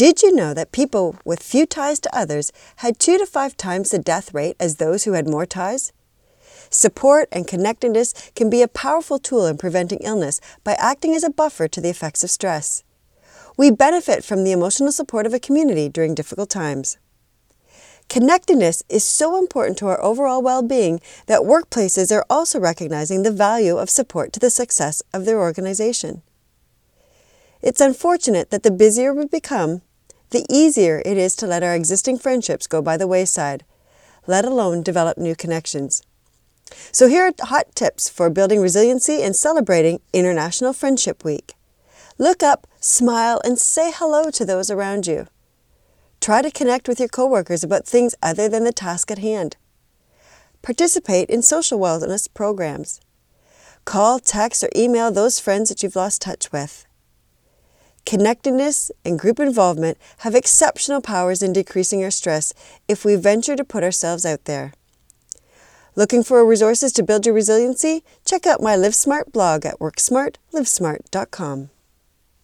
Did you know that people with few ties to others had two to five times the death rate as those who had more ties? Support and connectedness can be a powerful tool in preventing illness by acting as a buffer to the effects of stress. We benefit from the emotional support of a community during difficult times. Connectedness is so important to our overall well being that workplaces are also recognizing the value of support to the success of their organization. It's unfortunate that the busier we become, the easier it is to let our existing friendships go by the wayside, let alone develop new connections. So, here are hot tips for building resiliency and celebrating International Friendship Week. Look up, smile, and say hello to those around you. Try to connect with your coworkers about things other than the task at hand. Participate in social wellness programs. Call, text, or email those friends that you've lost touch with. Connectedness and group involvement have exceptional powers in decreasing our stress if we venture to put ourselves out there. Looking for resources to build your resiliency? Check out my Live Smart blog at worksmartlivesmart.com.